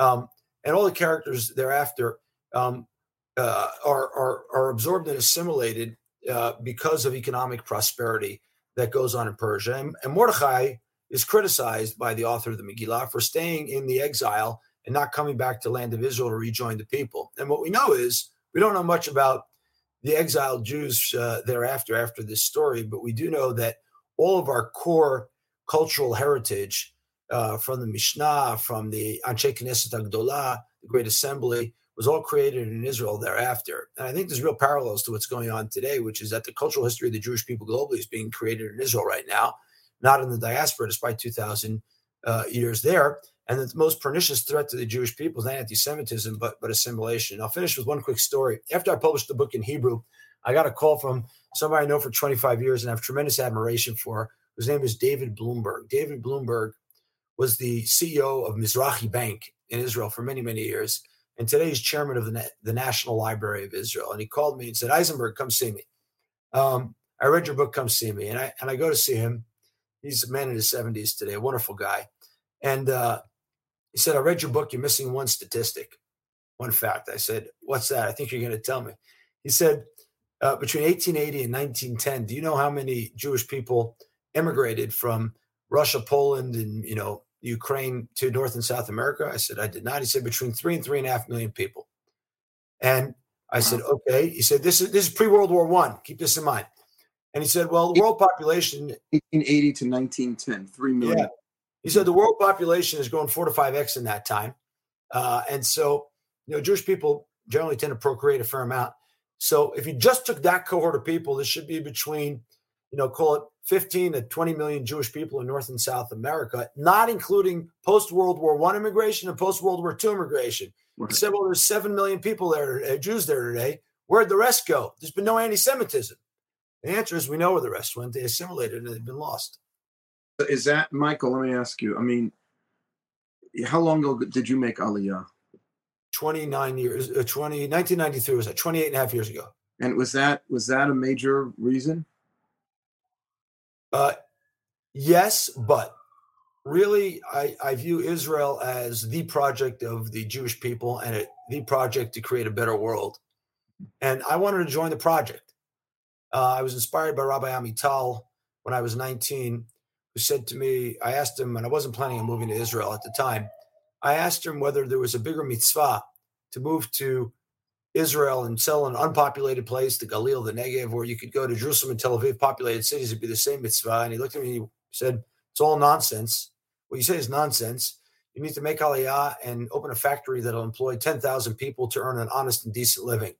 um, and all the characters thereafter um, uh, are, are, are absorbed and assimilated uh, because of economic prosperity that goes on in Persia. And, and Mordechai is criticized by the author of the Megillah for staying in the exile and not coming back to land of Israel to rejoin the people. And what we know is we don't know much about the exiled Jews uh, thereafter after this story, but we do know that all of our core cultural heritage uh, from the Mishnah, from the Anshe Knesset HaGedolah, the Great Assembly, was all created in Israel thereafter. And I think there's real parallels to what's going on today, which is that the cultural history of the Jewish people globally is being created in Israel right now, not in the diaspora, despite 2,000 uh, years there. And the most pernicious threat to the Jewish people is not anti-Semitism, but but assimilation. I'll finish with one quick story. After I published the book in Hebrew, I got a call from somebody I know for 25 years and I have tremendous admiration for, whose name is David Blumberg. David Blumberg was the CEO of Mizrahi Bank in Israel for many, many years. And today he's chairman of the, the National Library of Israel. And he called me and said, Eisenberg, come see me. Um, I read your book, come see me. And I, and I go to see him. He's a man in his 70s today, a wonderful guy. And uh, he said, I read your book. You're missing one statistic, one fact. I said, What's that? I think you're going to tell me. He said, uh, Between 1880 and 1910, do you know how many Jewish people immigrated from Russia, Poland, and, you know, Ukraine to North and South America? I said, I did not. He said, Between three and three and a half million people. And I wow. said, Okay. He said, This is, this is pre World War One. Keep this in mind. And he said, Well, the world population 1880 to 1910, 3 million. Yeah. He said the world population has grown four to five x in that time, uh, and so you know Jewish people generally tend to procreate a fair amount. So if you just took that cohort of people, this should be between you know call it 15 to 20 million Jewish people in North and South America, not including post World War One immigration and post World War Two immigration. Right. He said, well, there's seven million people there, uh, Jews there today. Where'd the rest go? There's been no anti-Semitism. The answer is we know where the rest went. They assimilated and they've been lost. Is that Michael? Let me ask you. I mean, how long ago did you make Aliyah? 29 years, uh, 20, 1993 was that 28 and a half years ago. And was that was that a major reason? Uh, yes, but really, I, I view Israel as the project of the Jewish people and it, the project to create a better world. And I wanted to join the project. Uh, I was inspired by Rabbi Amital when I was 19 who said to me, I asked him, and I wasn't planning on moving to Israel at the time. I asked him whether there was a bigger mitzvah to move to Israel and sell an unpopulated place, the Galil, the Negev, where you could go to Jerusalem and Tel Aviv, populated cities, it'd be the same mitzvah. And he looked at me and he said, It's all nonsense. What you say is nonsense. You need to make aliyah and open a factory that'll employ 10,000 people to earn an honest and decent living.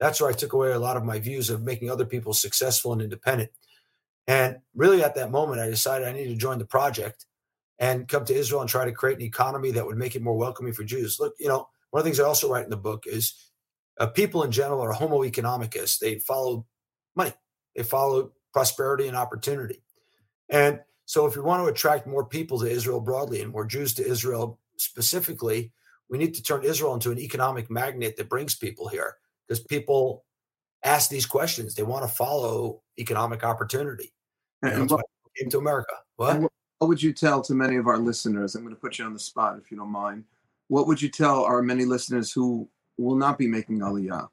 That's where I took away a lot of my views of making other people successful and independent. And really, at that moment, I decided I needed to join the project and come to Israel and try to create an economy that would make it more welcoming for Jews. Look, you know, one of the things I also write in the book is uh, people in general are homo economicus. They follow money, they follow prosperity and opportunity. And so, if we want to attract more people to Israel broadly and more Jews to Israel specifically, we need to turn Israel into an economic magnet that brings people here because people ask these questions. They want to follow economic opportunity. And, and what, came to America. What? what? What would you tell to many of our listeners? I'm going to put you on the spot if you don't mind. What would you tell our many listeners who will not be making Aliyah,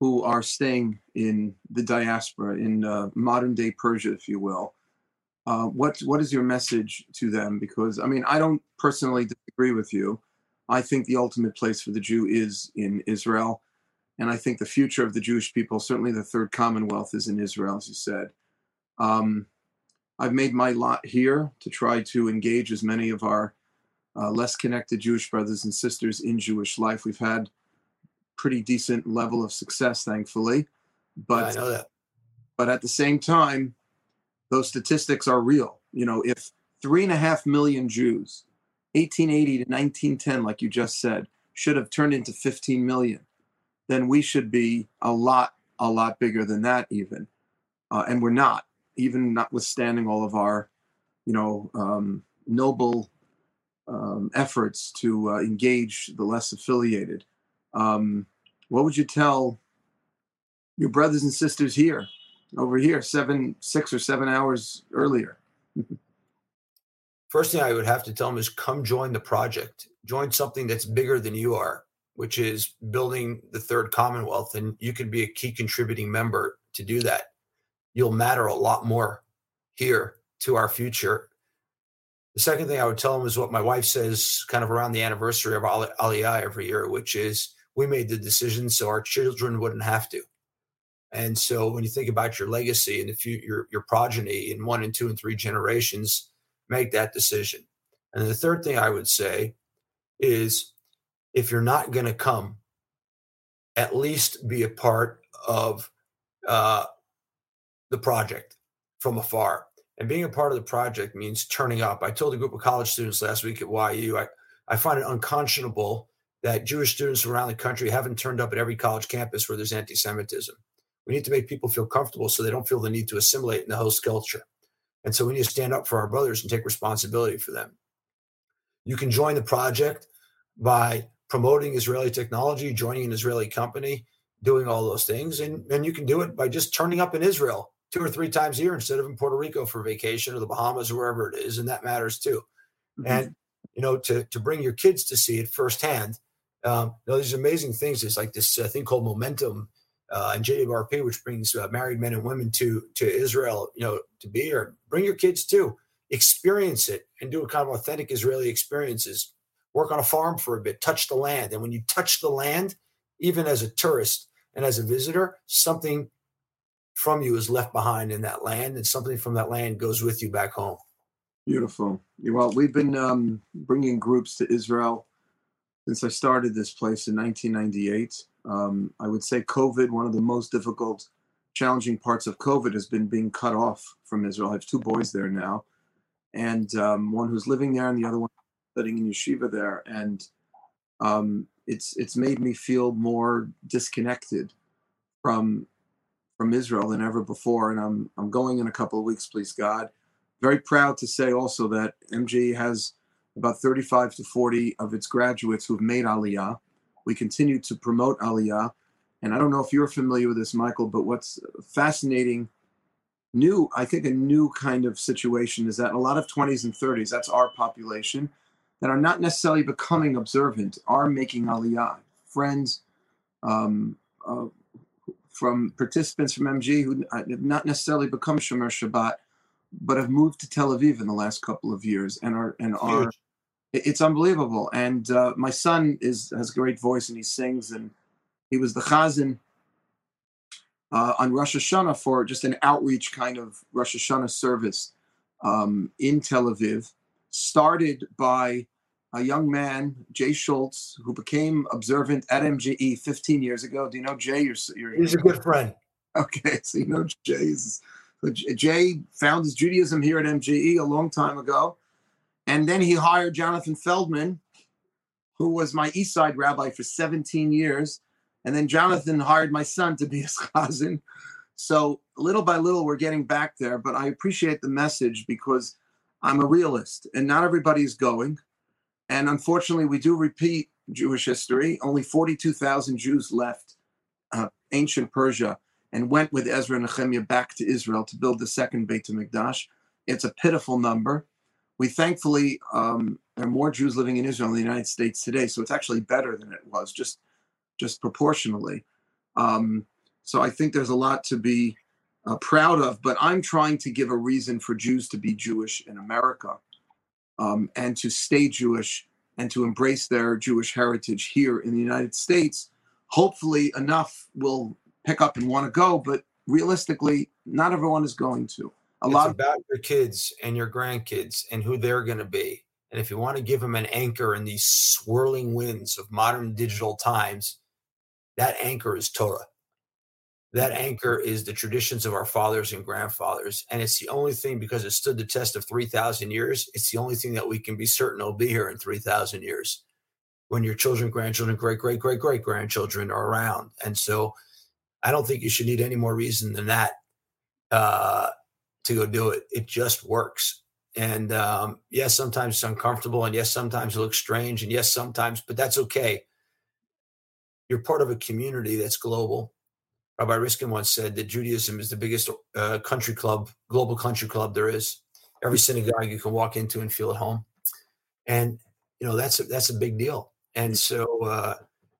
who are staying in the diaspora, in uh, modern day Persia, if you will? Uh, what what is your message to them? Because I mean, I don't personally disagree with you. I think the ultimate place for the Jew is in Israel. And I think the future of the Jewish people, certainly the third commonwealth, is in Israel, as you said. Um, I've made my lot here to try to engage as many of our uh, less connected Jewish brothers and sisters in Jewish life. We've had pretty decent level of success, thankfully. But but at the same time, those statistics are real. You know, if three and a half million Jews, 1880 to 1910, like you just said, should have turned into 15 million, then we should be a lot, a lot bigger than that, even. Uh, and we're not, even notwithstanding all of our, you know, um, noble um, efforts to uh, engage the less affiliated. Um, what would you tell your brothers and sisters here, over here, seven, six or seven hours earlier? First thing I would have to tell them is come join the project. Join something that's bigger than you are, which is building the third Commonwealth. And you can be a key contributing member to do that. You'll matter a lot more here to our future. The second thing I would tell them is what my wife says kind of around the anniversary of Aliyah every year, which is we made the decision so our children wouldn't have to. And so when you think about your legacy and if you, your, your progeny in one and two and three generations, make that decision. And the third thing I would say is if you're not going to come, at least be a part of uh, the project from afar. And being a part of the project means turning up. I told a group of college students last week at YU, I, I find it unconscionable that Jewish students around the country haven't turned up at every college campus where there's anti Semitism. We need to make people feel comfortable so they don't feel the need to assimilate in the host culture. And so we need to stand up for our brothers and take responsibility for them. You can join the project by promoting Israeli technology, joining an Israeli company, doing all those things. And, and you can do it by just turning up in Israel two or three times a year instead of in Puerto Rico for vacation or the Bahamas or wherever it is. And that matters too. Mm-hmm. And, you know, to, to bring your kids to see it firsthand. Um, you know, these amazing things. There's like this uh, thing called momentum uh, and JWRP, which brings uh, married men and women to to Israel, you know, to be here. Bring your kids too, experience it, and do a kind of authentic Israeli experiences. Work on a farm for a bit, touch the land, and when you touch the land, even as a tourist and as a visitor, something from you is left behind in that land, and something from that land goes with you back home. Beautiful. Well, we've been um, bringing groups to Israel since I started this place in 1998. Um, I would say COVID, one of the most difficult, challenging parts of COVID has been being cut off from Israel. I have two boys there now, and um, one who's living there, and the other one studying in yeshiva there. And um, it's it's made me feel more disconnected from from Israel than ever before. And I'm I'm going in a couple of weeks, please God. Very proud to say also that MG has about 35 to 40 of its graduates who have made Aliyah we continue to promote Aliyah. And I don't know if you're familiar with this, Michael, but what's fascinating, new, I think a new kind of situation is that a lot of 20s and 30s, that's our population, that are not necessarily becoming observant, are making Aliyah. Friends um, uh, from participants from MG who have not necessarily become Shomer Shabbat, but have moved to Tel Aviv in the last couple of years and are and are it's unbelievable. And uh, my son is has a great voice and he sings, and he was the chazan uh, on Rosh Hashanah for just an outreach kind of Rosh Hashanah service um, in Tel Aviv, started by a young man, Jay Schultz, who became observant at MJE 15 years ago. Do you know Jay? You're, you're He's a good friend. Okay, so you know Jay. Jay found his Judaism here at MJE a long time ago and then he hired Jonathan Feldman, who was my East Side rabbi for 17 years. And then Jonathan hired my son to be his cousin. So little by little, we're getting back there. But I appreciate the message because I'm a realist and not everybody's going. And unfortunately, we do repeat Jewish history. Only 42,000 Jews left uh, ancient Persia and went with Ezra and Nehemiah back to Israel to build the second Beit HaMikdash. It's a pitiful number we thankfully um, there are more Jews living in Israel in the United States today, so it's actually better than it was, just just proportionally. Um, so I think there's a lot to be uh, proud of. But I'm trying to give a reason for Jews to be Jewish in America um, and to stay Jewish and to embrace their Jewish heritage here in the United States. Hopefully, enough will pick up and want to go, but realistically, not everyone is going to a it's lot about your kids and your grandkids and who they're going to be. And if you want to give them an anchor in these swirling winds of modern digital times, that anchor is Torah. that anchor is the traditions of our fathers and grandfathers. And it's the only thing because it stood the test of 3,000 years. It's the only thing that we can be certain will be here in 3,000 years when your children, grandchildren, great, great, great, great grandchildren are around. And so I don't think you should need any more reason than that uh, to go do it. It just works. And um, yes, sometimes it's uncomfortable. And yes, sometimes it looks strange. And yes, sometimes, but that's okay. You're part of a community that's global Rabbi Riskin once said that Judaism is the biggest uh, country club, global country club there is. Every synagogue you can walk into and feel at home, and you know that's a, that's a big deal. And so, uh,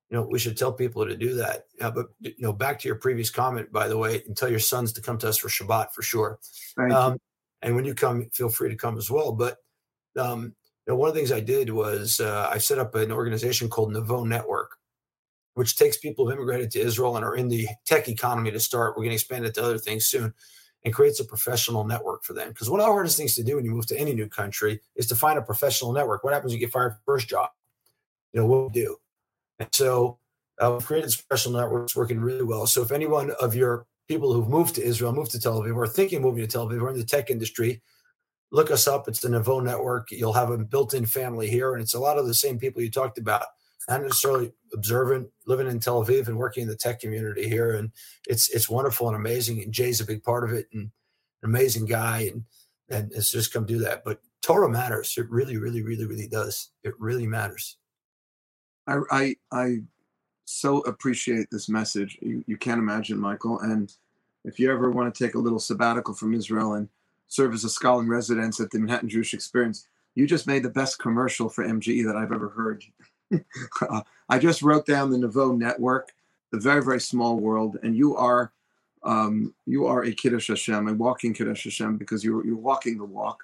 you know, we should tell people to do that. Uh, but you know, back to your previous comment, by the way, and tell your sons to come to us for Shabbat for sure. Um, and when you come, feel free to come as well. But um, you know, one of the things I did was uh, I set up an organization called Nouveau Network which takes people who've immigrated to Israel and are in the tech economy to start. We're going to expand it to other things soon and creates a professional network for them. Because one of the hardest things to do when you move to any new country is to find a professional network. What happens you get fired first job? You know, what we do? And so uh, we've created special networks working really well. So if anyone of your people who've moved to Israel, moved to Tel Aviv, or thinking of moving to Tel Aviv, or in the tech industry, look us up. It's the Nouveau Network. You'll have a built-in family here, and it's a lot of the same people you talked about not necessarily observant, living in Tel Aviv and working in the tech community here, and it's it's wonderful and amazing. And Jay's a big part of it, and an amazing guy, and and it's just come do that. But Torah matters. It really, really, really, really does. It really matters. I I, I so appreciate this message. You, you can't imagine, Michael. And if you ever want to take a little sabbatical from Israel and serve as a scholar in residence at the Manhattan Jewish Experience, you just made the best commercial for MJE that I've ever heard. I just wrote down the Nouveau network, the very very small world, and you are um, you are a Kiddush Hashem, a walking Kiddush Hashem, because you're you're walking the walk.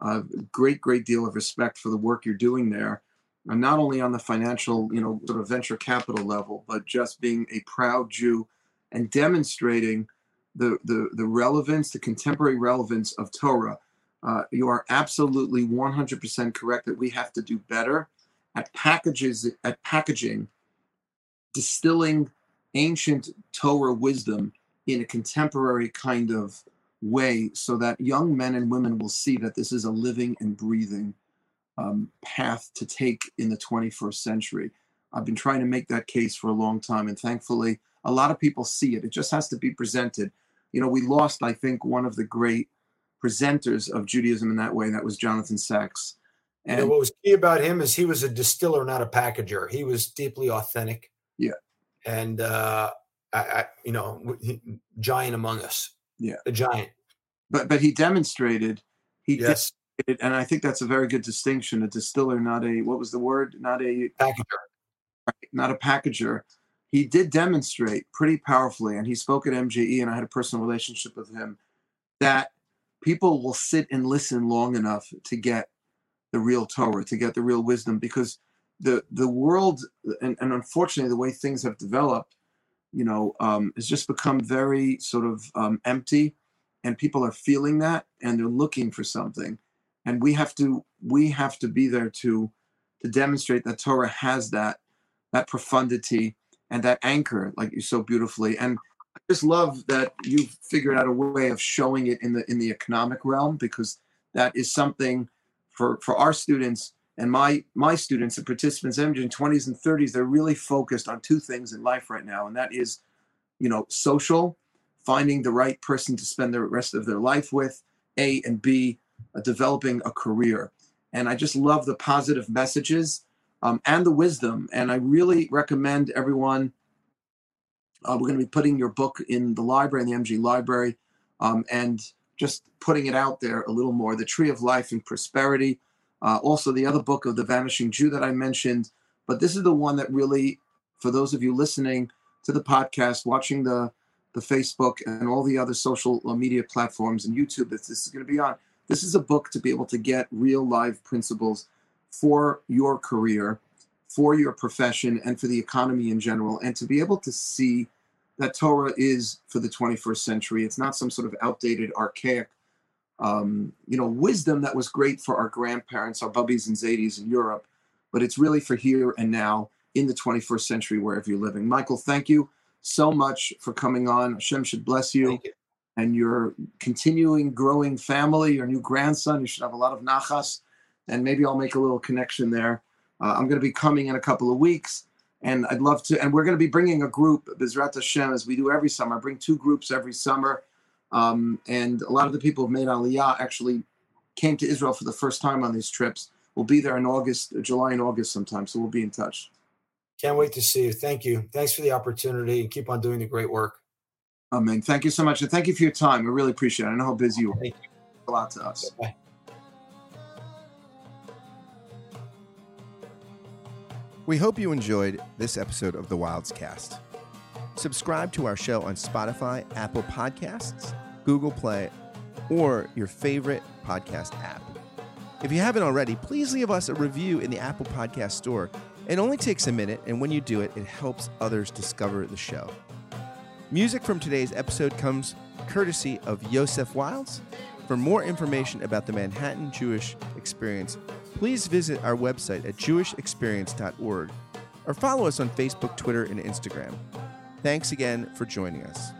Uh, great great deal of respect for the work you're doing there, and not only on the financial you know sort of venture capital level, but just being a proud Jew and demonstrating the the the relevance, the contemporary relevance of Torah. Uh, you are absolutely 100% correct that we have to do better at packages at packaging, distilling ancient Torah wisdom in a contemporary kind of way, so that young men and women will see that this is a living and breathing um, path to take in the 21st century. I've been trying to make that case for a long time, and thankfully, a lot of people see it. It just has to be presented. You know, we lost, I think, one of the great presenters of Judaism in that way, and that was Jonathan Sacks. And you know, what was key about him is he was a distiller, not a packager. He was deeply authentic. Yeah. And, uh, I, I you know, he, giant among us. Yeah. A giant. But, but he demonstrated, he yes. And I think that's a very good distinction. A distiller, not a, what was the word? Not a packager. Not a packager. He did demonstrate pretty powerfully, and he spoke at MJE, and I had a personal relationship with him, that people will sit and listen long enough to get the real Torah, to get the real wisdom, because the the world and, and unfortunately the way things have developed, you know, um, has just become very sort of um, empty, and people are feeling that and they're looking for something, and we have to we have to be there to to demonstrate that Torah has that that profundity and that anchor, like you so beautifully. And I just love that you've figured out a way of showing it in the in the economic realm because that is something for for our students and my my students and participants in 20s and 30s they're really focused on two things in life right now and that is you know social finding the right person to spend the rest of their life with a and b developing a career and i just love the positive messages um, and the wisdom and i really recommend everyone uh, we're going to be putting your book in the library in the mg library um, and just putting it out there a little more. The Tree of Life and Prosperity. Uh, also, the other book of the Vanishing Jew that I mentioned. But this is the one that really, for those of you listening to the podcast, watching the the Facebook and all the other social media platforms and YouTube that this is going to be on. This is a book to be able to get real live principles for your career, for your profession, and for the economy in general, and to be able to see that Torah is for the 21st century. It's not some sort of outdated, archaic, um, you know, wisdom that was great for our grandparents, our bubbies and zadies in Europe, but it's really for here and now in the 21st century, wherever you're living. Michael, thank you so much for coming on. Hashem should bless you, you. And your continuing growing family, your new grandson. You should have a lot of nachas, and maybe I'll make a little connection there. Uh, I'm going to be coming in a couple of weeks, and I'd love to. And we're going to be bringing a group, B'ezrat Hashem, as we do every summer. I bring two groups every summer, um, and a lot of the people who've made Aliyah actually came to Israel for the first time on these trips. We'll be there in August, July and August sometime, so we'll be in touch. Can't wait to see you. Thank you. Thanks for the opportunity and keep on doing the great work. Amen. Thank you so much, and thank you for your time. We really appreciate it. I know how busy you are. Thank you. A lot to us. Bye. We hope you enjoyed this episode of the Wildes Cast. Subscribe to our show on Spotify, Apple Podcasts, Google Play, or your favorite podcast app. If you haven't already, please leave us a review in the Apple Podcast Store. It only takes a minute, and when you do it, it helps others discover the show. Music from today's episode comes courtesy of Yosef Wildes. For more information about the Manhattan Jewish Experience, please visit our website at jewishexperience.org or follow us on Facebook, Twitter, and Instagram. Thanks again for joining us.